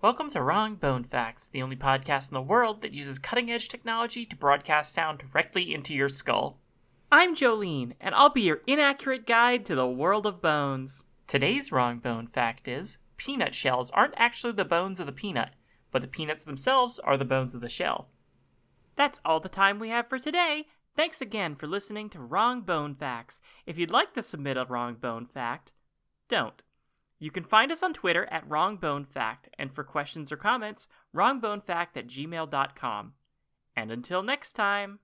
Welcome to Wrong Bone Facts, the only podcast in the world that uses cutting edge technology to broadcast sound directly into your skull. I'm Jolene, and I'll be your inaccurate guide to the world of bones. Today's wrong bone fact is peanut shells aren't actually the bones of the peanut, but the peanuts themselves are the bones of the shell. That's all the time we have for today. Thanks again for listening to Wrong Bone Facts. If you'd like to submit a wrong bone fact, don't. You can find us on Twitter at Wrong Bone Fact, and for questions or comments, wrongbonefact at gmail.com. And until next time.